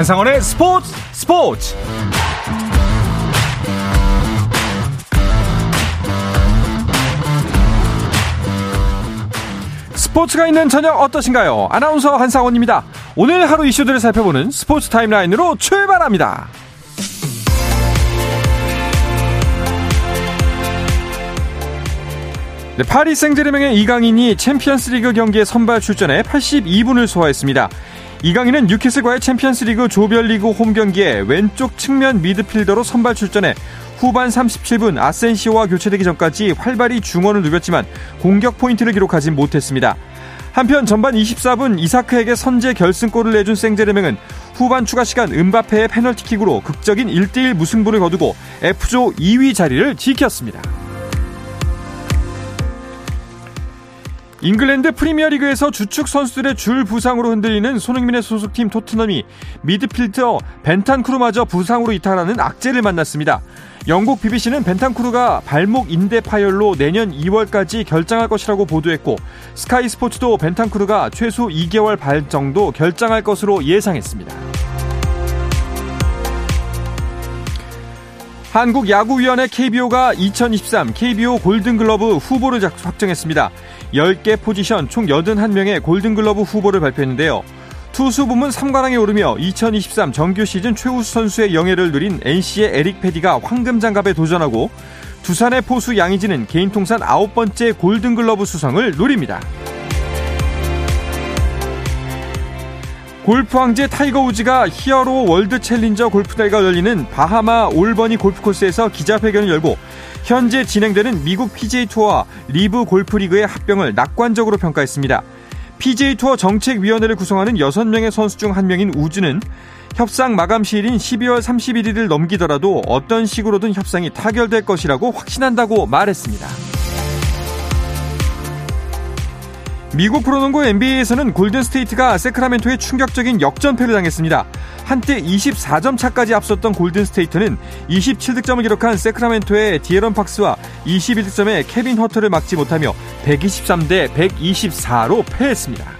한상원의 스포츠 스포츠 스포츠가 있는 저녁 어떠신가요? 아나운서 한상원입니다. 오늘 하루 이슈들을 살펴보는 스포츠 타임라인으로 출발합니다. 네, 파리 생제르맹의 이강인이 챔피언스리그 경기에 선발 출전해 82분을 소화했습니다. 이강인은 뉴캐슬과의 챔피언스리그 조별리그 홈 경기에 왼쪽 측면 미드필더로 선발 출전해 후반 37분 아센시오와 교체되기 전까지 활발히 중원을 누볐지만 공격 포인트를 기록하지 못했습니다. 한편 전반 24분 이사크에게 선제 결승골을 내준 생제르맹은 후반 추가 시간 은바페의 페널티킥으로 극적인 1대1 무승부를 거두고 F조 2위 자리를 지켰습니다. 잉글랜드 프리미어리그에서 주축 선수들의 줄 부상으로 흔들리는 손흥민의 소속팀 토트넘이 미드필더 벤탄쿠르마저 부상으로 이탈하는 악재를 만났습니다. 영국 BBC는 벤탄쿠르가 발목 인대 파열로 내년 2월까지 결장할 것이라고 보도했고 스카이 스포츠도 벤탄쿠르가 최소 2개월 반 정도 결장할 것으로 예상했습니다. 한국야구위원회 KBO가 2023 KBO 골든글러브 후보를 확정했습니다. 10개 포지션 총 81명의 골든글러브 후보를 발표했는데요. 투수 부문 3관왕에 오르며 2023 정규 시즌 최우수 선수의 영예를 누린 NC의 에릭 페디가 황금장갑에 도전하고 두산의 포수 양의지는 개인 통산 아홉 번째 골든글러브 수상을 노립니다. 골프 황제 타이거 우즈가 히어로 월드 챌린지 골프 대회가 열리는 바하마 올버니 골프 코스에서 기자회견을 열고 현재 진행되는 미국 PGA 투어와 리브 골프 리그의 합병을 낙관적으로 평가했습니다. PGA 투어 정책위원회를 구성하는 6명의 선수 중 한 명인 우즈는 협상 마감 시일인 12월 31일을 넘기더라도 어떤 식으로든 협상이 타결될 것이라고 확신한다고 말했습니다. 미국 프로농구 NBA에서는 골든스테이트가 새크라멘토에 충격적인 역전패를 당했습니다. 한때 24점 차까지 앞섰던 골든스테이트는 27득점을 기록한 세크라멘토의 디에런 팍스와 21득점의 케빈 허터를 막지 못하며 123대 124로 패했습니다.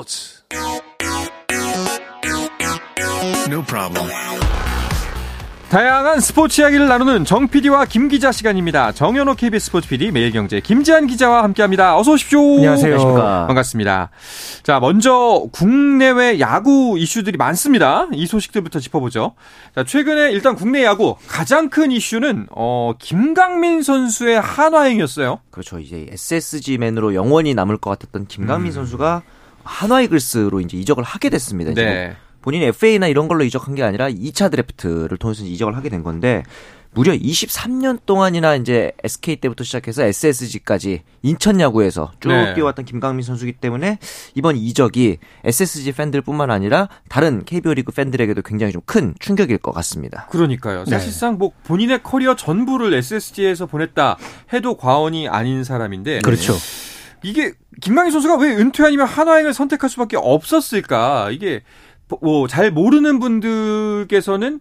스포츠 No problem. 다양한 스포츠 이야기를 나누는 정 PD와 김 기자 시간입니다. 정현호 KBS 스포츠 PD, 매일경제 김지한 기자와 함께합니다. 어서 오십시오. 안녕하세요. 반갑습니다. 자, 먼저 국내외 야구 이슈들이 많습니다. 이 소식들부터 짚어보죠. 자, 최근에 일단 국내 야구 가장 큰 이슈는 어, 김강민 선수의 한화행이었어요. 그렇죠. 이제 SSG맨으로 영원히 남을 것 같았던 김강민 음. 선수가 한화이글스로 이제 이적을 하게 됐습니다. 네. 본인이 FA나 이런 걸로 이적한 게 아니라 2차 드래프트를 통해서 이적을 하게 된 건데 무려 23년 동안이나 이제 SK 때부터 시작해서 SSG까지 인천 야구에서 쭉 네. 뛰어왔던 김강민 선수기 때문에 이번 이적이 SSG 팬들뿐만 아니라 다른 KBO 리그 팬들에게도 굉장히 좀 큰 충격일 것 같습니다. 그러니까요. 네. 사실상 뭐 본인의 커리어 전부를 SSG에서 보냈다 해도 과언이 아닌 사람인데 그렇죠. 이게 김강희 선수가 왜 은퇴 아니면 한화행을 선택할 수밖에 없었을까? 이게 뭐 잘 모르는 분들께서는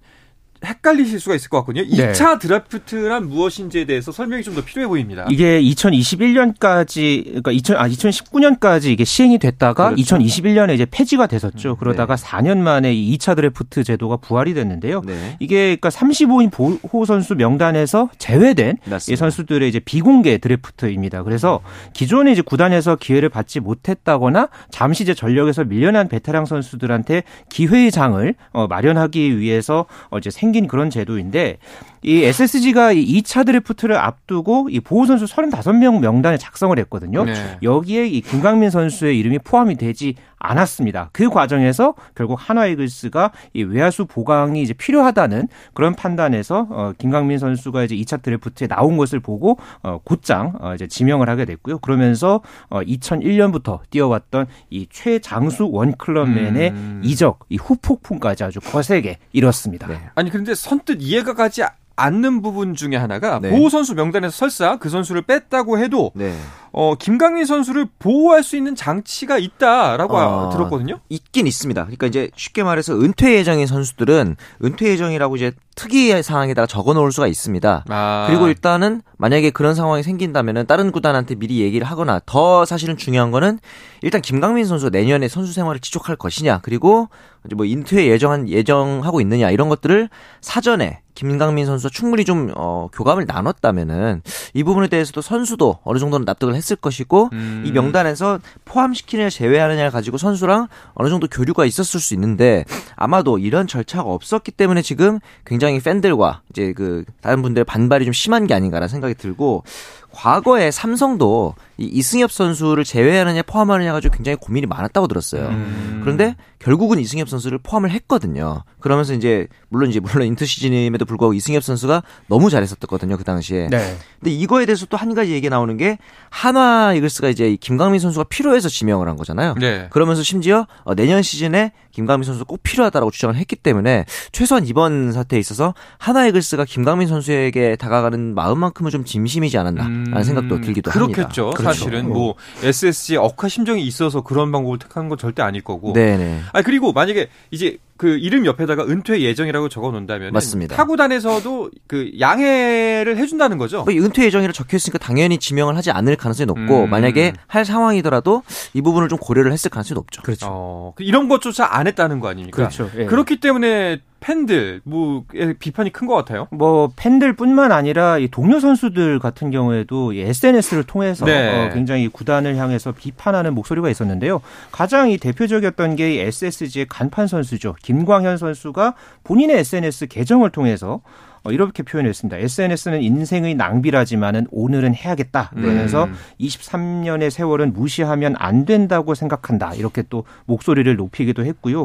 헷갈리실 수가 있을 것 같거든요. 네. 2차 드래프트란 무엇인지에 대해서 설명이 좀 더 필요해 보입니다. 이게 2021년까지 그러니까 2000, 아 2019년까지 이게 시행이 됐다가 그렇죠. 2021년에 이제 폐지가 됐었죠. 음, 그러다가 네. 4년 만에 이 2차 드래프트 제도가 부활이 됐는데요. 네. 이게 그러니까 35인 보호 선수 명단에서 제외된 이 선수들의 이제 비공개 드래프트입니다. 그래서 기존에 이제 구단에서 기회를 받지 못했다거나 잠시 이제 전력에서 밀려난 베테랑 선수들한테 기회의 장을 어, 마련하기 위해서 어, 이제 생 생긴 그런 제도인데 이 SSG가 이 2차 드래프트를 앞두고 이 보호 선수 35명 명단을 작성을 했거든요. 네. 여기에 이 김강민 선수의 이름이 포함이 되지 않았습니다. 그 과정에서 결국 한화 이글스가 이 외야수 보강이 이제 필요하다는 그런 판단에서 어 김강민 선수가 이제 2차 드래프트에 나온 것을 보고 어 곧장 어 이제 지명을 하게 됐고요. 그러면서 어 2001년부터 뛰어왔던 이 최장수 원클럽맨의 음. 이적, 이 후폭풍까지 아주 거세게 이뤘습니다. 네. 아니 그런데 선뜻 이해가 가지 않는 부분 중에 하나가 네. 보호 선수 명단에서 설사 그 선수를 뺐다고 해도 네. 어, 김강민 선수를 보호할 수 있는 장치가 있다라고 어, 들었거든요. 있긴 있습니다. 그러니까 이제 쉽게 말해서 은퇴 예정인 선수들은 은퇴 예정이라고 이제 특이 상황에다가 적어 놓을 수가 있습니다. 아. 그리고 일단은 만약에 그런 상황이 생긴다면은 다른 구단한테 미리 얘기를 하거나 더 사실은 중요한 거는 일단 김강민 선수가 내년에 선수 생활을 지속할 것이냐 그리고 이제 뭐 인퇴 예정한 예정하고 있느냐 이런 것들을 사전에 김강민 선수가 충분히 좀 어, 교감을 나눴다면은 이 부분에 대해서도 선수도 어느 정도는 납득을 했을 것이고 음. 이 명단에서 포함시키느냐 제외하느냐를 가지고 선수랑 어느 정도 교류가 있었을 수 있는데 아마도 이런 절차가 없었기 때문에 지금 굉장히 팬들과 이제 그 다른 분들의 반발이 좀 심한 게 아닌가라는 생각이 들고 과거에 삼성도 이 이승엽 선수를 제외하느냐 포함하느냐 가지고 굉장히 고민이 많았다고 들었어요. 음. 그런데 결국은 이승엽 선수를 포함을 했거든요. 그러면서 이제 물론 이제 물론 인터 시즌임에도 불구하고 이승엽 선수가 너무 잘했었거든요 그 당시에. 네. 근데 이거에 대해서 또 한 가지 얘기 나오는 게 한화 이글스가 이제 김강민 선수가 필요해서 지명을 한 거잖아요. 네. 그러면서 심지어 어, 내년 시즌에 김강민 선수 꼭 필요하다라고 주장을 했기 때문에 최소한 이번 사태에 있어서 한화 이글스가 김강민 선수에게 다가가는 마음만큼은 좀 진심이지 않았나라는 음. 생각도 들기도 그렇겠죠. 합니다. 그렇겠죠. 그렇죠. 사실은 뭐 SSG 억하 심정이 있어서 그런 방법을 택하는 건 절대 아닐 거고. 네네. 아 그리고 만약에 이제 그 이름 옆에다가 은퇴 예정이라고 적어 놓는다면 맞습니다. 타구단에서도 그 양해를 해준다는 거죠. 뭐 은퇴 예정이라 적혀 있으니까 당연히 지명을 하지 않을 가능성이 높고 음. 만약에 할 상황이더라도 이 부분을 좀 고려를 했을 가능성이 높죠. 그렇죠. 어, 그 이런 것조차 안 했다는 거 아닙니까? 그렇죠. 예. 그렇기 때문에 팬들 뭐 비판이 큰 것 같아요. 뭐 팬들뿐만 아니라 이 동료 선수들 같은 경우에도 이 SNS를 통해서 네. 어, 굉장히 구단을 향해서 비판하는 목소리가 있었는데요. 가장 이 대표적이었던 게 SSG의 간판 선수죠. 김광현 선수가 본인의 SNS 계정을 통해서 어, 이렇게 표현했습니다. SNS는 인생의 낭비라지만은 오늘은 해야겠다. 그러면서 음. 23년의 세월은 무시하면 안 된다고 생각한다. 이렇게 또 목소리를 높이기도 했고요.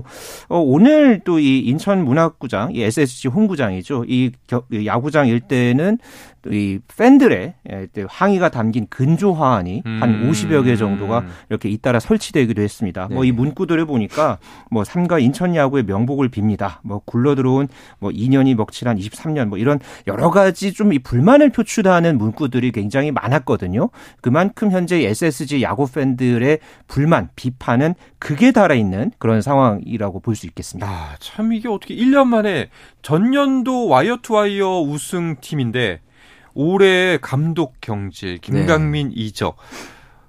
어, 오늘 또 이 인천 문학구장, 이 SSG 홈구장이죠. 이 야구장 일대는 이 팬들의 예, 항의가 담긴 근조 화환이 음. 한 50여 개 정도가 이렇게 잇따라 설치되기도 했습니다. 네. 뭐이 문구들을 보니까 뭐 삼가 인천 야구의 명복을 빕니다. 뭐 굴러 들어온 뭐 2년이 먹칠한 23년 뭐 이런 여러 가지 좀 이 불만을 표출하는 문구들이 굉장히 많았거든요. 그만큼 현재 SSG 야구 팬들의 불만, 비판은 극에 달해 있는 그런 상황이라고 볼 수 있겠습니다. 아, 참 이게 어떻게 1년 만에 전년도 와이어 투 와이어 우승 팀인데 올해 감독 경질, 김강민 네. 이적.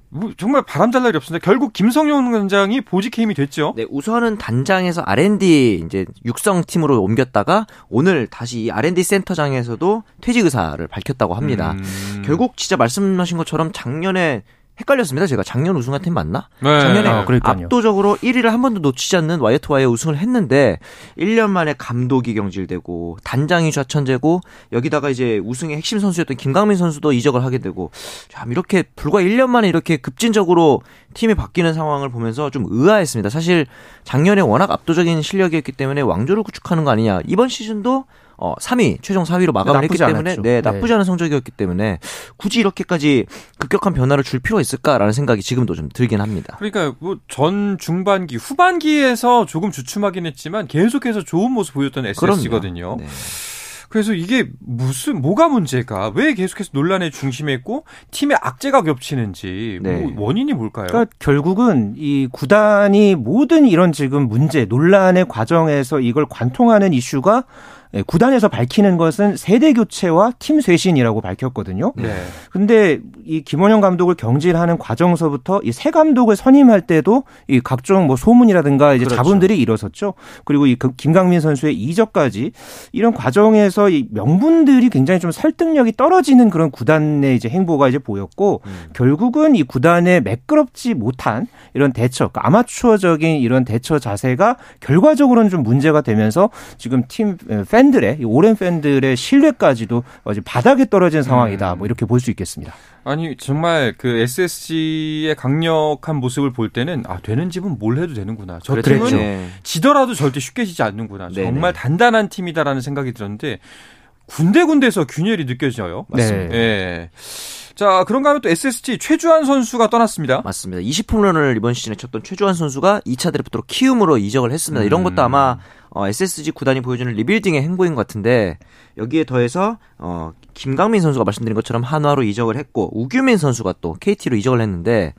뭐 정말 바람잘 날이 없습니다. 결국 김성용 단장이 보직 해임이 됐죠. 네, 우선은 단장에서 R&D 이제 육성 팀으로 옮겼다가 오늘 다시 R&D 센터장에서도 퇴직 의사를 밝혔다고 합니다. 음... 결국 진짜 말씀하신 것처럼 작년에 헷갈렸습니다. 제가 작년 우승한 팀 맞나? 네. 작년에 아, 압도적으로 1위를 한 번도 놓치지 않는 와이어트와이어 우승을 했는데 1년 만에 감독이 경질되고 단장이 좌천되고 여기다가 이제 우승의 핵심 선수였던 김강민 선수도 이적을 하게 되고 참 이렇게 불과 1년 만에 이렇게 급진적으로 팀이 바뀌는 상황을 보면서 좀 의아했습니다. 사실 작년에 워낙 압도적인 실력이었기 때문에 왕조를 구축하는 거 아니냐. 이번 시즌도 어 3위 최종 4위로 마감을 했기 때문에 않았죠. 네, 나쁘지 않은 성적이었기 때문에 굳이 이렇게까지 급격한 변화를 줄 필요가 있을까라는 생각이 지금도 좀 들긴 합니다. 그러니까 뭐 전 중반기 후반기에서 조금 주춤하긴 했지만 계속해서 좋은 모습 보였던 SS거든요. 네. 그래서 이게 무슨 뭐가 문제가 왜 계속해서 논란의 중심에 있고 팀의 악재가 겹치는지 뭐 네. 뭐 원인이 뭘까요? 그러니까 결국은 이 구단이 모든 이런 지금 문제 논란의 과정에서 이걸 관통하는 이슈가 예, 구단에서 밝히는 것은 세대 교체와 팀 쇄신이라고 밝혔거든요. 네. 근데 이 김원영 감독을 경질하는 과정서부터 이 새 감독을 선임할 때도 이 각종 뭐 소문이라든가 이제 그렇죠. 자본들이 일어섰죠. 그리고 이그 김강민 선수의 이적까지 이런 과정에서 이 명분들이 굉장히 좀 설득력이 떨어지는 그런 구단의 이제 행보가 이제 보였고 음. 결국은 이 구단의 매끄럽지 못한 이런 대처, 그러니까 아마추어적인 이런 대처 자세가 결과적으로는 좀 문제가 되면서 지금 팀 팬 팬들의 오랜 팬들의 신뢰까지도 바닥에 떨어진 상황이다. 음. 뭐 이렇게 볼 수 있겠습니다. 아니 정말 그 SSG의 강력한 모습을 볼 때는 아 되는 집은 뭘 해도 되는구나. 저 그렇죠. 팀은 네. 지더라도 절대 쉽게 지지 않는구나. 네네. 정말 단단한 팀이다라는 생각이 들었는데 군데군데서 균열이 느껴져요. 맞습니다. 네. 네. 자, 그런가 하면 또 SSG 최주환 선수가 떠났습니다. 맞습니다. 20홈런을 이번 시즌에 쳤던 최주환 선수가 2차 드래프트로 키움으로 이적을 했습니다. 음. 이런 것도 아마 어, SSG 구단이 보여주는 리빌딩의 행보인 것 같은데 여기에 더해서 어, 김강민 선수가 말씀드린 것처럼 한화로 이적을 했고 우규민 선수가 또 KT로 이적을 했는데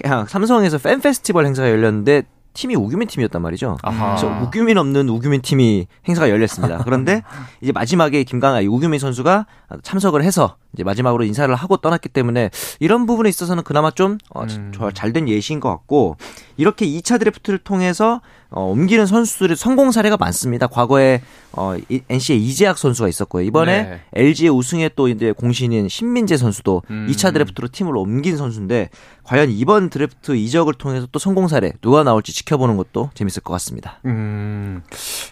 그냥 삼성에서 팬 페스티벌 행사가 열렸는데 팀이 우규민 팀이었단 말이죠. 아하. 그래서 우규민 없는 우규민 팀이 행사가 열렸습니다. 그런데 이제 마지막에 김강아 우규민 선수가 참석을 해서 이제 마지막으로 인사를 하고 떠났기 때문에 이런 부분에 있어서는 그나마 좀 어, 음. 잘된 예시인 것 같고 이렇게 2차 드래프트를 통해서 어, 옮기는 선수들의 성공 사례가 많습니다. 과거에 어, NC의 이재학 선수가 있었고요. 이번에 네. LG의 우승에 또 이제 공신인 신민재 선수도 음. 2차 드래프트로 팀을 옮긴 선수인데 과연 이번 드래프트 이적을 통해서 또 성공 사례 누가 나올지 지켜보는 것도 재밌을 것 같습니다. 음.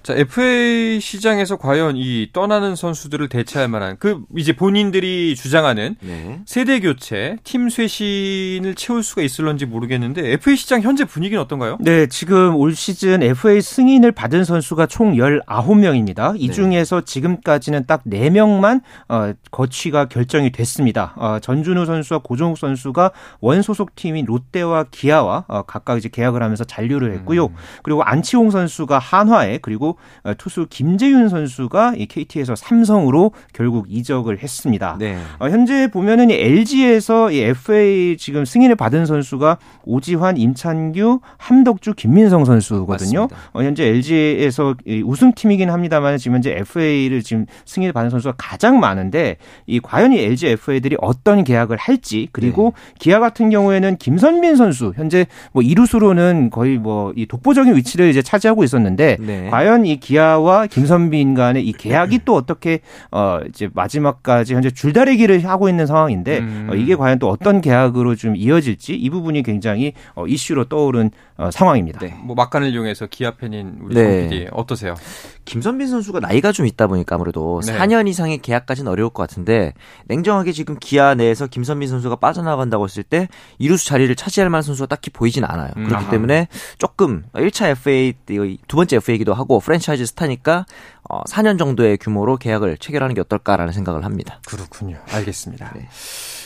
자, FA 시장에서 과연 이 떠나는 선수들을 대체할 만한 그 이제 본인들이 주장하는 네. 세대 교체, 팀 쇄신을 채울 수가 있을런지 모르겠는데 FA 시장 현재 분위기는 어떤가요? 네, 지금 올 시즌 FA 승인을 받은 선수가 총 19명입니다. 이 네. 중에서 지금까지는 딱 4명만 어, 거취가 결정이 됐습니다. 어, 전준우 선수와 고종욱 선수가 원소속 팀인 롯데와 기아와 어, 각각 이제 계약을 하면서 잔류를 했고요. 음. 그리고 안치홍 선수가 한화에 그리고 어, 투수 김재윤 선수가 이 KT에서 삼성으로 결국 이적을 했습니다. 네. 어, 현재 보면은 이 LG에서 이 FA 지금 승인을 받은 선수가 오지환, 임찬규, 함덕주, 김민성 선수거든요. 어, 현재 LG에서 우승팀이긴 합니다만 지금 현재 FA를 지금 승인을 받은 선수가 가장 많은데 이 과연 이 LG FA들이 어떤 계약을 할지 그리고 네. 기아 같은 경우 에는 김선민 선수 현재 뭐 이루수로는 거의 뭐 이 독보적인 위치를 이제 차지하고 있었는데 네. 과연 이 기아와 김선민 간의 이 계약이 또 어떻게 어 이제 마지막까지 현재 줄다리기를 하고 있는 상황인데 음. 어, 이게 과연 또 어떤 계약으로 좀 이어질지 이 부분이 굉장히 어, 이슈로 떠오른 어, 상황입니다. 네. 뭐 막간을 이용해서 기아 팬인 우리 네. PD 어떠세요? 김선빈 선수가 나이가 좀 있다 보니까 아무래도 네. 4년 이상의 계약까지는 어려울 것 같은데 냉정하게 지금 기아 내에서 김선빈 선수가 빠져나간다고 했을 때 이루수 자리를 차지할 만한 선수가 딱히 보이진 않아요. 음. 그렇기 아하. 때문에 조금 1차 FA 두 번째 FA이기도 하고 프랜차이즈 스타니까 어, 4년 정도의 규모로 계약을 체결하는 게 어떨까라는 생각을 합니다. 그렇군요. 알겠습니다. 네.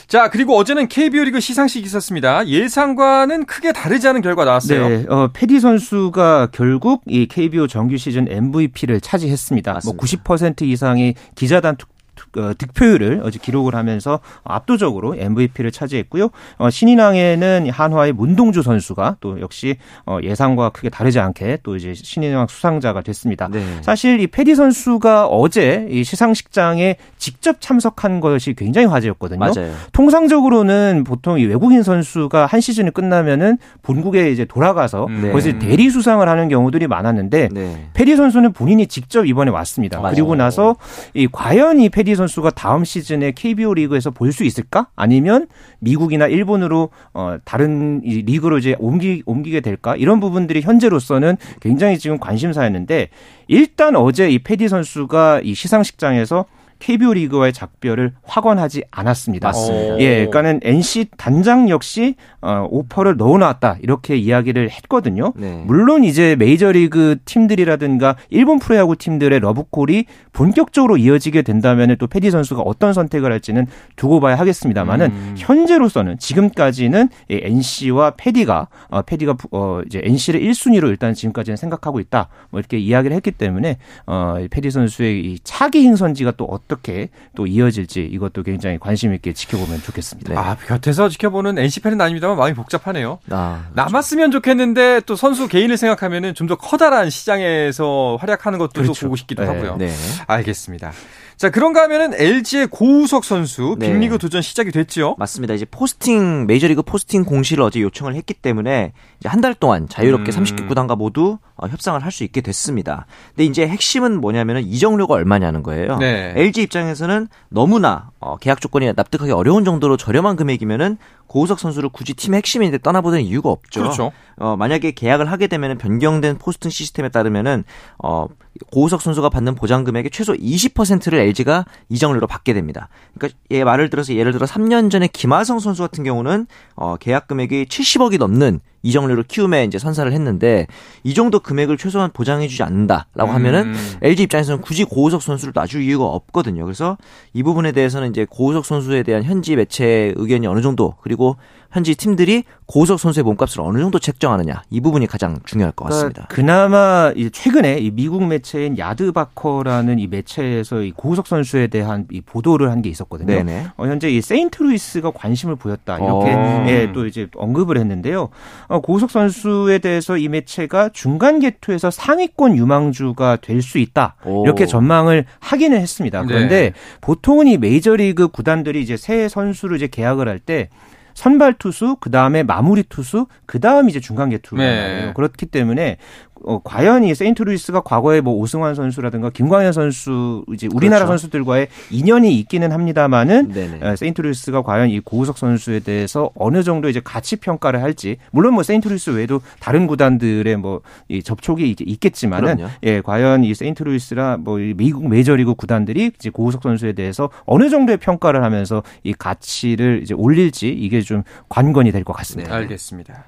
자, 그리고 어제는 KBO 리그 시상식이 있었습니다. 예상과는 크게 다르지 않은 결과 나왔어요. 네, 어, 페디 선수가 결국 이 KBO 정규 시즌 MVP를 차지했습니다. 뭐 맞습니다. 뭐90% 이상의 기자단 투, 어, 득표율을 어제 기록을 하면서 압도적으로 MVP를 차지했고요. 어, 신인왕에는 한화의 문동주 선수가 또 역시 어, 예상과 크게 다르지 않게 또 이제 신인왕 수상자가 됐습니다. 네. 사실 이 페디 선수가 어제 이 시상식장에 직접 참석한 것이 굉장히 화제였거든요. 맞아요. 통상적으로는 보통 이 외국인 선수가 한 시즌이 끝나면은 본국에 이제 돌아가서 음. 네. 거기서 대리 수상을 하는 경우들이 많았는데 네. 페디 선수는 본인이 직접 이번에 왔습니다. 맞아요. 그리고 나서 이 과연 이 페디 선수가 다음 시즌에 KBO 리그에서 볼 수 있을까? 아니면 미국이나 일본으로 어 다른 리그로 이제 옮기 옮기게 될까? 이런 부분들이 현재로서는 굉장히 지금 관심사였는데 일단 어제 이 페디 선수가 이 시상식장에서 KBO 리그와의 작별을 확언하지 않았습니다. 맞습니다. 예, 그러니까는 NC 단장 역시 어, 오퍼를 넣어놨다 이렇게 이야기를 했거든요. 네. 물론 이제 메이저리그 팀들이라든가 일본 프로야구 팀들의 러브콜이 본격적으로 이어지게 된다면 또 패디 선수가 어떤 선택을 할지는 두고 봐야 하겠습니다만은 음. 현재로서는 지금까지는 NC와 패디가 어, 패디가 어, 이제 NC를 1순위로 일단 지금까지는 생각하고 있다. 뭐 이렇게 이야기를 했기 때문에 어, 패디 선수의 이 차기 행선지가 또 어 떻게 또 이어질지 이것도 굉장히 관심 있게 지켜보면 좋겠습니다. 아 곁에서 지켜보는 NC 팬은 아닙니다만 마음이 복잡하네요. 아, 그렇죠. 남았으면 좋겠는데 또 선수 개인을 생각하면은 좀 더 커다란 시장에서 활약하는 것도 그렇죠. 보고 싶기도 네, 하고요. 네. 알겠습니다. 자, 그런가 하면은 LG의 고우석 선수 네. 빅리그 도전 시작이 됐죠? 맞습니다. 이제 포스팅 메이저리그 포스팅 공시를 어제 요청을 했기 때문에 이제 한 달 동안 자유롭게 음. 30개 구단과 모두 어, 협상을 할 수 있게 됐습니다. 근데 이제 핵심은 뭐냐면은 이적료가 얼마냐는 거예요. 네. LG 입장에서는 너무나 어, 계약 조건이 납득하기 어려운 정도로 저렴한 금액이면은 고우석 선수를 굳이 팀의 핵심인데 떠나보낼 이유가 없죠. 그렇죠. 어, 만약에 계약을 하게 되면 변경된 포스팅 시스템에 따르면은 어, 고우석 선수가 받는 보장 금액의 최소 20%를 LG가 이정료로 받게 됩니다. 그러니까 얘 말을 들어서 예를 들어 3년 전에 김하성 선수 같은 경우는 어, 계약 금액이 70억이 넘는 이정료를 키움에 이제 선사를 했는데 이 정도 금액을 최소한 보장해주지 않는다라고 음. 하면은 LG 입장에서는 굳이 고우석 선수를 놔줄 이유가 없거든요. 그래서 이 부분에 대해서는 이제 고우석 선수에 대한 현지 매체 의견이 어느 정도 그리고 현지 팀들이 고우석 선수의 몸값을 어느 정도 책정하느냐 이 부분이 가장 중요할 것 같습니다. 그러니까 그나마 최근에 이 미국 매체인 야드바커라는 이 매체에서 이 고우석 선수에 대한 이 보도를 한 게 있었거든요. 어, 현재 이 세인트루이스가 관심을 보였다 이렇게 어. 예, 또 이제 언급을 했는데요. 어, 고우석 선수에 대해서 이 매체가 중간 계투에서 상위권 유망주가 될 수 있다 오. 이렇게 전망을 하기는 했습니다. 그런데 네. 보통은 이 메이저리그 구단들이 이제 새 선수를 이제 계약을 할때 선발 투수, 그 다음에 마무리 투수, 그 다음 이제 중간 계투가 네. 그렇기 때문에 어, 과연 이 세인트루이스가 과거에 뭐 오승환 선수라든가 김광현 선수 이제 우리나라 그렇죠. 선수들과의 인연이 있기는 합니다만은 어, 세인트루이스가 과연 이 고우석 선수에 대해서 어느 정도 이제 가치 평가를 할지 물론 뭐 세인트루이스 외에도 다른 구단들의 뭐이 접촉이 있겠지만은 그럼요. 예 과연 이 세인트루이스라 뭐 미국 메이저리그 구단들이 이제 고우석 선수에 대해서 어느 정도의 평가를 하면서 이 가치를 이제 올릴지 이게 좀 관건이 될 것 같습니다. 네. 알겠습니다.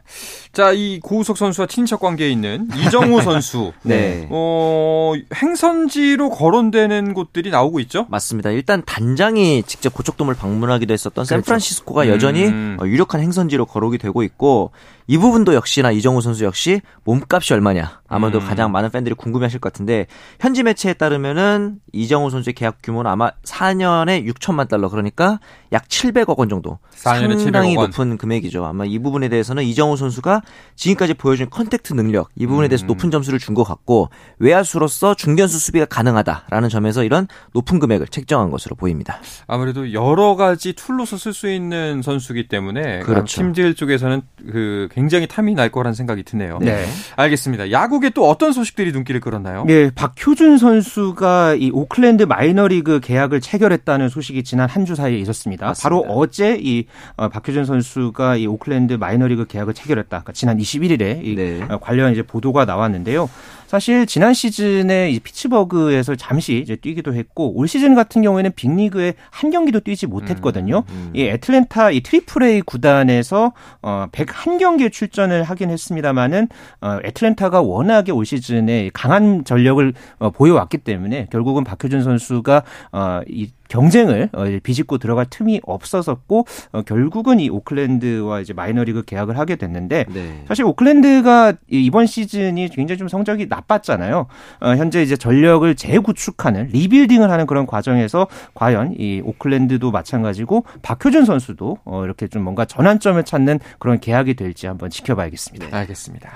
자, 이 고우석 선수와 친척 관계에 있는 이정 이정우 선수. 네. 어, 행선지로 거론되는 곳들이 나오고 있죠? 맞습니다. 일단 단장이 직접 고척돔을 방문하기도 했었던 그렇죠. 샌프란시스코가 여전히 음. 어, 유력한 행선지로 거론이 되고 있고 이 부분도 역시나 이정우 선수 역시 몸값이 얼마냐 아마도 음. 가장 많은 팬들이 궁금해하실 것 같은데 현지 매체에 따르면은 이정우 선수의 계약 규모는 아마 4년에 6천만 달러 그러니까 약 700억 원 정도 상당히 700억 원. 높은 금액이죠. 아마 이 부분에 대해서는 이정우 선수가 지금까지 보여준 contact 능력 이 부분에 대해서 음. 높은 점수를 준 것 같고 외야수로서 중견수 수비가 가능하다라는 점에서 이런 높은 금액을 책정한 것으로 보입니다. 아무래도 여러 가지 tool로서 쓸 수 있는 선수기 때문에 그렇죠. 팀들 쪽에서는 그 굉장히 탐이 날 거라는 생각이 드네요. 네. 알겠습니다. 야구계 또 어떤 소식들이 눈길을 끌었나요? 네, 박효준 선수가 이 오클랜드 마이너리그 계약을 체결했다는 소식이 지난 한 주 사이에 있었습니다. 맞습니다. 바로 어제 이 어, 박효준 선수가 이 오클랜드 마이너리그 계약을 체결했다. 그러니까 지난 21일에 이 네. 어, 관련 이제 보도가 나왔는데요. 사실 지난 시즌에 이 피츠버그에서 잠시 이제 뛰기도 했고 올 시즌 같은 경우에는 빅리그에 한 경기도 뛰지 못했거든요. 음, 음. 이 애틀랜타 이 triple A 구단에서 어 101경기 에 출전을 하긴 했습니다만은 어 애틀랜타가 워낙에 올 시즌에 강한 전력을 어 보여왔기 때문에 결국은 박효준 선수가 어이 경쟁을 어, 비집고 들어갈 틈이 없었었고 어, 결국은 이 오클랜드와 이제 마이너리그 계약을 하게 됐는데 네. 사실 오클랜드가 이번 시즌이 굉장히 좀 성적이 나빴잖아요. 어, 현재 이제 전력을 재구축하는 리빌딩을 하는 그런 과정에서 과연 이 오클랜드도 마찬가지고 박효준 선수도 이렇게 좀 뭔가 전환점을 찾는 그런 계약이 될지 한번 지켜봐야겠습니다. 네. 알겠습니다.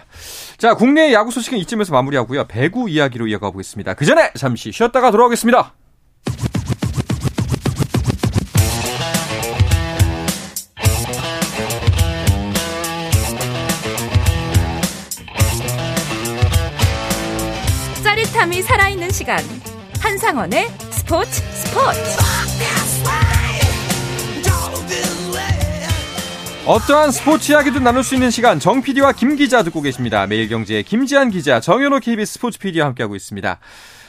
자, 국내 야구 소식은 이쯤에서 마무리하고요. 배구 이야기로 이어가 보겠습니다. 그 전에 잠시 쉬었다가 돌아오겠습니다. 짜릿함이 살아있는 시간 한상원의 스포츠 스포츠 어떠한 스포츠 이야기도 나눌 수 있는 시간 정 PD와 김 기자 듣고 계십니다. 매일경제의 김지한 기자, 정현호 KBS 스포츠 PD와 함께하고 있습니다.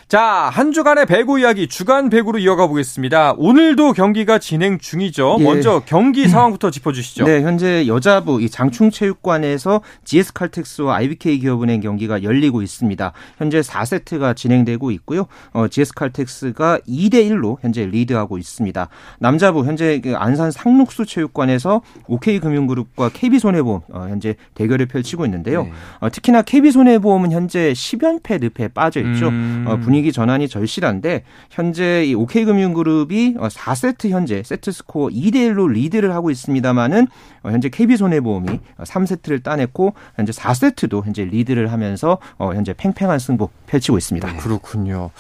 자, 한 주간의 배구 이야기 주간 배구로 이어가 보겠습니다. 오늘도 경기가 진행 중이죠. 예. 먼저 경기 상황부터 짚어주시죠. 네, 현재 여자부 이 장충체육관에서 GS 칼텍스와 IBK 기업은행 경기가 열리고 있습니다. 현재 4세트가 진행되고 있고요. 어, GS 칼텍스가 2대 1로 현재 리드하고 있습니다. 남자부 현재 그 안산 상록수 체육관에서 OK금융그룹과 KB손해보험 어, 현재 대결을 펼치고 있는데요. 네. 어, 특히나 KB손해보험은 현재 10연패 늪에 빠져 있죠. 음... 어, 분위 분위기 전환이 절실한데 현재 이 OK금융그룹이 4세트 어, 현재 세트 스코어 2대 1로 리드를 하고 있습니다만은 어, 현재 KB손해보험이 3세트를 따냈고 현재 4세트도 현재 리드를 하면서 현재 팽팽한 승부 펼치고 있습니다. 네. 그렇군요.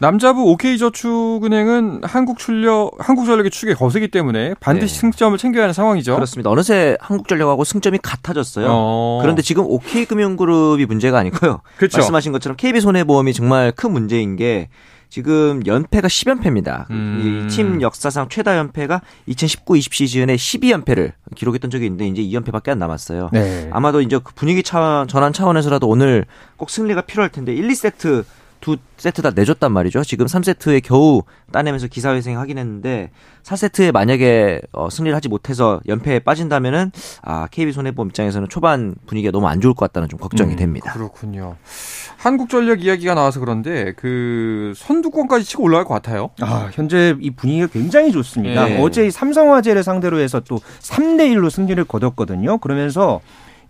남자부 OK저축은행은 한국출력 한국전력의 축에 거세기 때문에 반드시 네. 승점을 챙겨야 하는 상황이죠. 그렇습니다. 어느새 한국전력하고 승점이 같아졌어요. 어... 그런데 지금 OK금융그룹이 문제가 아니고요. 그렇죠. 말씀하신 것처럼 KB손해보험이 정말 큰 문제 인 게 지금 연패가 10연패입니다. 음. 이팀 역사상 최다 연패가 2019-20 시즌에 12연패를 기록했던 적이 있는데 이제 2연패밖에 안 남았어요. 네. 아마도 이제 그 분위기 차 전환 차원에서라도 오늘 꼭 승리가 필요할 텐데 1, 2세트 두 세트 다 내줬단 말이죠. 지금 3세트에 겨우 따내면서 기사회생 하긴 했는데 4세트에 만약에 어, 승리를 하지 못해서 연패에 빠진다면은 아, KB 손해보험 입장에서는 초반 분위기가 너무 안 좋을 것 같다는 좀 걱정이 음, 됩니다. 그렇군요. 한국전력 이야기가 나와서 그런데 그 선두권까지 치고 올라갈 것 같아요. 아, 현재 이 분위기가 굉장히 좋습니다. 네. 어제 삼성화재를 상대로 해서 또 3대 1로 승리를 거뒀거든요. 그러면서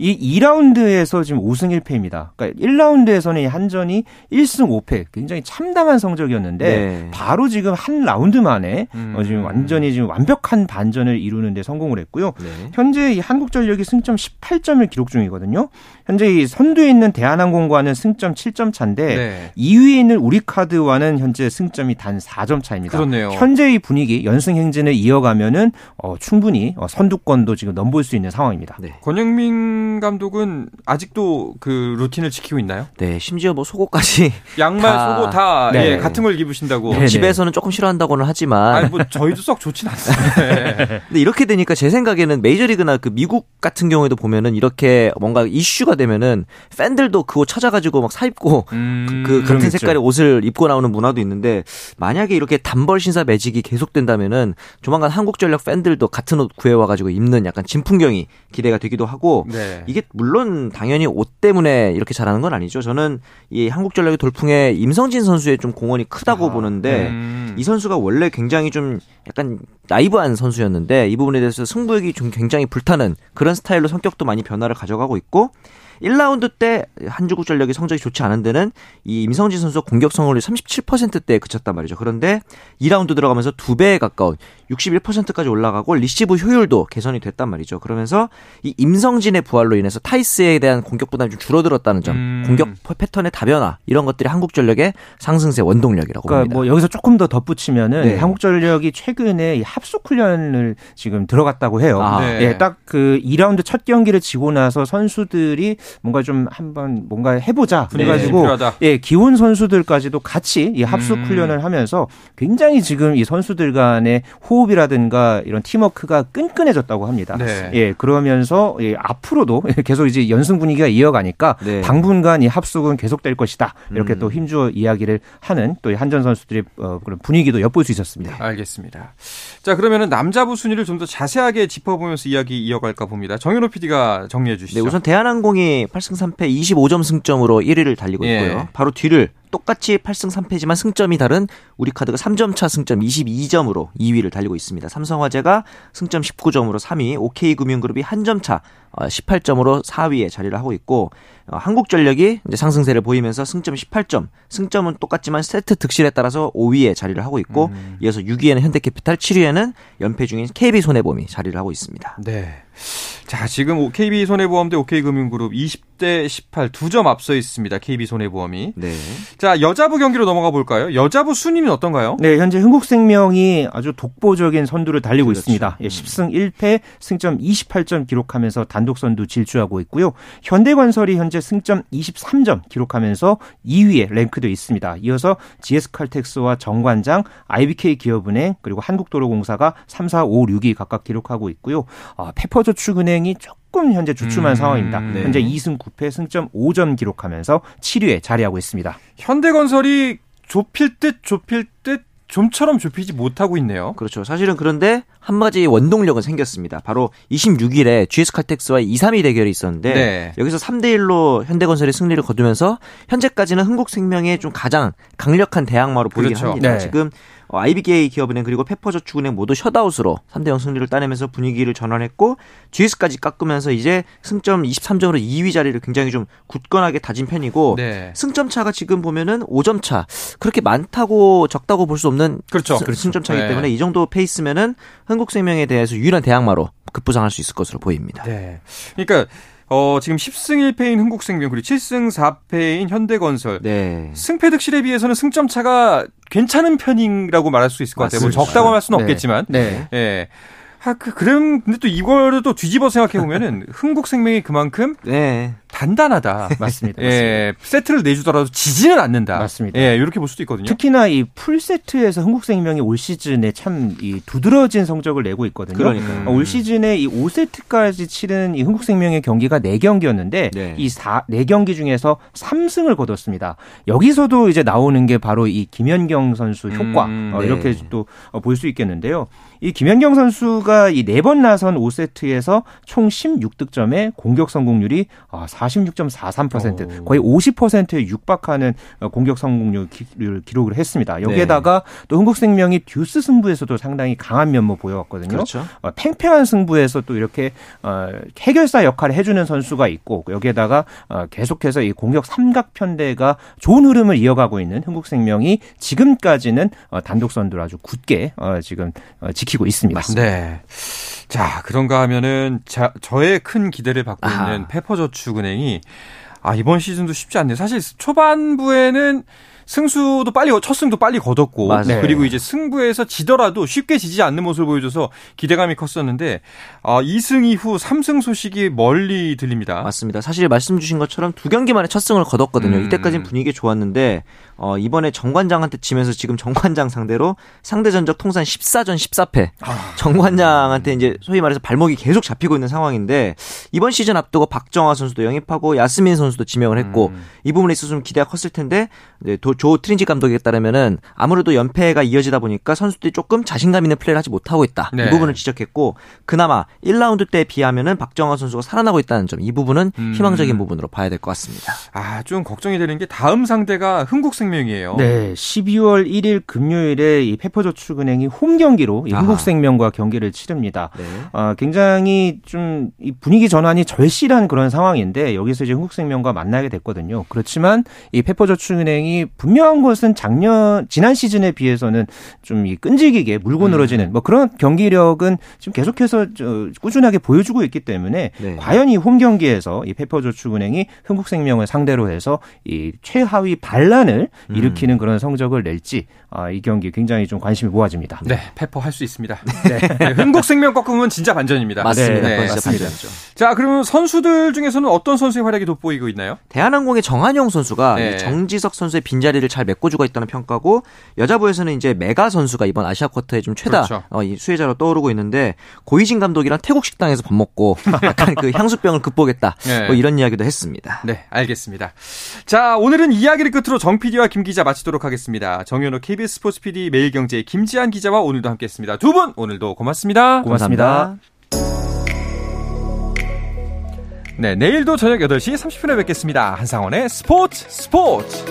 이 2라운드에서 지금 5승 1패입니다. 그러니까 1라운드에서는 한전이 1승 5패 굉장히 참담한 성적이었는데 네. 바로 지금 한 라운드 만에 음. 어, 지금 완전히 지금 완벽한 반전을 이루는데 성공을 했고요. 네. 현재 이 한국전력이 승점 18점을 기록 중이거든요. 현재 이 선두에 있는 대한항공과는 승점 7점 차인데 네. 2위에 있는 우리카드와는 현재 승점이 단 4점 차입니다. 그렇네요. 현재 이 분위기 연승 행진을 이어가면은 어, 충분히 어, 선두권도 지금 넘볼 수 있는 상황입니다. 네. 권영민 감독은 아직도 그 루틴을 지키고 있나요? 네, 심지어 뭐 속옷까지 양말, 다, 속옷 다 네. 예, 같은 걸 입으신다고. 네, 집에서는 조금 싫어한다고는 하지만 아니 뭐 저희도 썩 좋진 않습니다. 근데 이렇게 되니까 제 생각에는 메이저리그나 그 미국 같은 경우에도 보면은 이렇게 뭔가 이슈가 되면은 팬들도 그거 찾아가지고 막 사 입고 음, 그 같은 색깔의 옷을 입고 나오는 문화도 있는데 만약에 이렇게 단벌 신사 매직이 계속된다면은 조만간 한국전력 팬들도 같은 옷 구해와가지고 입는 약간 진풍경이 기대가 되기도 하고 네. 이게 물론 당연히 옷 때문에 이렇게 잘하는 건 아니죠. 저는 이 한국전력의 돌풍에 임성진 선수의 좀 공헌이 크다고 아, 보는데 음. 이 선수가 원래 굉장히 좀 약간 나이브한 선수였는데 이 부분에 대해서 승부욕이 좀 굉장히 불타는 그런 스타일로 성격도 많이 변화를 가져가고 있고 1라운드 때 한주국전력이 성적이 좋지 않은 데는 이 임성진 선수 공격 성공률이 37%대에 그쳤단 말이죠. 그런데 2라운드 들어가면서 2배에 가까운 61%까지 올라가고 리시브 효율도 개선이 됐단 말이죠. 그러면서 이 임성진의 부활로 인해서 타이스에 대한 공격 부담이 좀 줄어들었다는 점, 음. 공격 패턴의 다변화 이런 것들이 한국전력의 상승세 원동력이라고 그러니까 봅니다. 뭐 여기서 조금 더 덧붙이면은 네. 한국전력이 최근에 합숙 훈련을 지금 들어갔다고 해요. 아, 네. 예, 딱 그 2라운드 첫 경기를 지고 나서 선수들이 뭔가 좀 한번 뭔가 해보자 그래가지고 네, 예 기혼 선수들까지도 같이 이 합숙 음. 훈련을 하면서 굉장히 지금 이 선수들 간의 호흡이라든가 이런 팀워크가 끈끈해졌다고 합니다. 네. 예 그러면서 예, 앞으로도 계속 이제 연승 분위기가 이어가니까 네. 당분간 이 합숙은 계속될 것이다 이렇게 음. 또 힘주어 이야기를 하는 또 한전 선수들의 어, 그런 분위기도 엿볼 수 있었습니다. 알겠습니다. 자 그러면은 남자부 순위를 좀 더 자세하게 짚어보면서 이야기 이어갈까 봅니다. 정현호 PD가 정리해 주시죠. 네, 우선 대한항공이 8승 3패 25점 승점으로 1위를 달리고 예. 있고요. 예. 바로 뒤를 똑같이 8승 3패지만 승점이 다른 우리카드가 3점 차 승점 22점으로 2위를 달리고 있습니다. 삼성화재가 승점 19점으로 3위, OK금융그룹이 한 점 차 18점으로 어, 4위에 자리를 하고 있고 어, 한국전력이 이제 상승세를 보이면서 승점 18점, 승점은 똑같지만 세트 득실에 따라서 5위에 자리를 하고 있고 음. 이어서 6위에는 현대캐피탈, 7위에는 연패 중인 KB손해보험이 자리를 하고 있습니다. 네. 자, 지금 KB 손해보험 대 OK 금융그룹 20 대 18 두 점 앞서 있습니다. KB 손해보험이. 네. 자, 여자부 경기로 넘어가 볼까요? 여자부 순위는 어떤가요? 네, 현재 흥국생명이 아주 독보적인 선두를 달리고 그렇죠. 있습니다. 예, 10승 1패, 승점 28점 기록하면서 단독 선두 질주하고 있고요. 현대건설이 현재 승점 23점 기록하면서 2위에 랭크되어 있습니다. 이어서 GS칼텍스와 정관장, IBK 기업은행 그리고 한국도로공사가 3, 4, 5, 6위 각각 기록하고 있고요. 아, 페퍼저축은행이 조금 현재 주춤한 음, 상황입니다. 네. 현재 2승 9패 승점 5점 기록하면서 7위에 자리하고 있습니다. 현대건설이 좁힐 듯 좁힐 듯 좀처럼 좁히지 못하고 있네요. 그렇죠. 사실은 그런데 한 가지 원동력은 생겼습니다. 바로 26일에 GS 칼텍스와 2, 3위 대결이 있었는데 네. 여기서 3대 1로 현대건설이 승리를 거두면서 현재까지는 흥국생명의 좀 가장 강력한 대항마로 보이긴 그렇죠. 합니다. 네. 지금 어, IBK 기업은행 그리고 페퍼저축은행 모두 셧아웃으로 3대 0 승리를 따내면서 분위기를 전환했고 GS까지 깎으면서 이제 승점 23점으로 2위 자리를 굉장히 좀 굳건하게 다진 편이고 네. 승점 차가 지금 보면은 5점 차 그렇게 많다고 적다고 볼 수 없는 그렇죠. 스, 그렇죠. 승점 차이기 네. 때문에 이 정도 페이스면은 한국생명에 대해서 유일한 대항마로 급부상할 수 있을 것으로 보입니다. 네. 그러니까 어, 지금 10승 1패인 흥국생명 그리고 7승 4패인 현대건설. 네. 승패 득실에 비해서는 승점 차가 괜찮은 편이라고 말할 수 있을 것 같아요. 뭐 적다고 할 수는 네. 없겠지만. 네. 예. 아, 그, 그럼, 근데 또 이거를 또 뒤집어 생각해 보면은 흥국생명이 그만큼 네. 단단하다. 맞습니다. 예, 세트를 내주더라도 지지는 않는다. 맞습니다. 예, 이렇게 볼 수도 있거든요. 특히나 이 풀세트에서 흥국생명이 올 시즌에 참 이 두드러진 성적을 내고 있거든요. 그러니까요. 올 시즌에 이 5세트까지 치른 이 흥국생명의 경기가 4경기였는데 네. 이 4, 4경기 중에서 3승을 거뒀습니다. 여기서도 이제 나오는 게 바로 이 김현경 선수 효과 음, 어, 네. 이렇게 또 볼 수 있겠는데요. 이 김연경 선수가 이 네 번 나선 5세트에서 총 16득점에 공격 성공률이 46.43% 아, 오. 거의 50%에 육박하는 어, 공격 성공률을 기록을 했습니다. 여기에다가 네. 또 흥국생명이 듀스 승부에서도 상당히 강한 면모 보여왔거든요. 그렇죠. 어, 팽팽한 승부에서 또 이렇게 어, 해결사 역할을 해주는 선수가 있고 여기에다가 어, 계속해서 이 공격 삼각 편대가 좋은 흐름을 이어가고 있는 흥국생명이 지금까지는 어, 단독 선두를 아주 굳게 어, 지금 어, 지키 지키고 있습니다. 맞습니다. 네. 자, 그런가 하면은 자, 저의 큰 기대를 받고 아하. 있는 페퍼저축은행이 아, 이번 시즌도 쉽지 않네요. 사실 초반부에는 승수도 빨리 첫 승도 빨리 거뒀고 맞아요. 그리고 이제 승부에서 지더라도 쉽게 지지 않는 모습을 보여줘서 기대감이 컸었는데 아, 2승 이후 3승 소식이 멀리 들립니다. 맞습니다. 사실 말씀 주신 것처럼 두 경기 만에 첫 승을 거뒀거든요. 음. 이때까지는 분위기 좋았는데 어, 이번에 정관장한테 지면서 지금 정관장 상대로 상대 전적 통산 14전 14패. 아. 정관장한테 이제 소위 말해서 발목이 계속 잡히고 있는 상황인데 이번 시즌 앞두고 박정화 선수도 영입하고 야스민 선수도 지명을 했고 음. 이 부분에 있어서 좀 기대가 컸을 텐데 네, 도, 조 트린지 감독에 따르면은 아무래도 연패가 이어지다 보니까 선수들이 조금 자신감 있는 플레이를 하지 못하고 있다. 네. 이 부분을 지적했고 그나마 1라운드 때 비하면은 박정화 선수가 살아나고 있다는 점 이 부분은 음. 희망적인 부분으로 봐야 될 것 같습니다. 아, 좀 걱정이 되는 게 다음 상대가 흥국생명이에요. 네, 12월 1일 금요일에 이 페퍼저축은행이 홈 경기로 이 흥국생명과 경기를 치릅니다. 네. 아, 굉장히 좀 분위기 전환이 절실한 그런 상황인데 여기서 이제 흥국생명과 만나게 됐거든요. 그렇지만 이 페퍼저축은행이 분 명한 것은 작년 지난 시즌에 비해서는 좀 이 끈질기게 물고 음. 늘어지는 뭐 그런 경기력은 지금 계속해서 꾸준하게 보여주고 있기 때문에 네. 과연 이 홈 경기에서 이 페퍼저축은행이 흥국생명을 상대로 해서 이 최하위 반란을 음. 일으키는 그런 성적을 낼지 아, 이 경기 굉장히 좀 관심이 모아집니다. 네, 페퍼 할 수 있습니다. 네. 네. 흥국생명 꺾으면 진짜 반전입니다. 맞습니다. 네, 네, 진짜 반전이죠. 자, 그러면 선수들 중에서는 어떤 선수의 활약이 돋보이고 있나요? 대한항공의 정한용 선수가 네. 정지석 선수의 빈 자리를 잘 메꿔주고 있다는 평가고 여자부에서는 이제 메가 선수가 이번 아시아 쿼터에 좀 최다 그렇죠. 어, 수혜자로 떠오르고 있는데 고이진 감독이랑 태국 식당에서 밥 먹고 약간 그 향수병을 극복했다 네. 뭐 이런 이야기도 했습니다. 네, 알겠습니다. 자, 오늘은 이야기를 끝으로 정 PD와 김 기자 마치도록 하겠습니다. 정현호 KBS 스포츠 PD 매일경제 김지한 기자와 오늘도 함께했습니다. 두 분 오늘도 고맙습니다. 고맙습니다. 네, 내일도 저녁 8시 30분에 뵙겠습니다. 한상원의 스포츠 스포츠.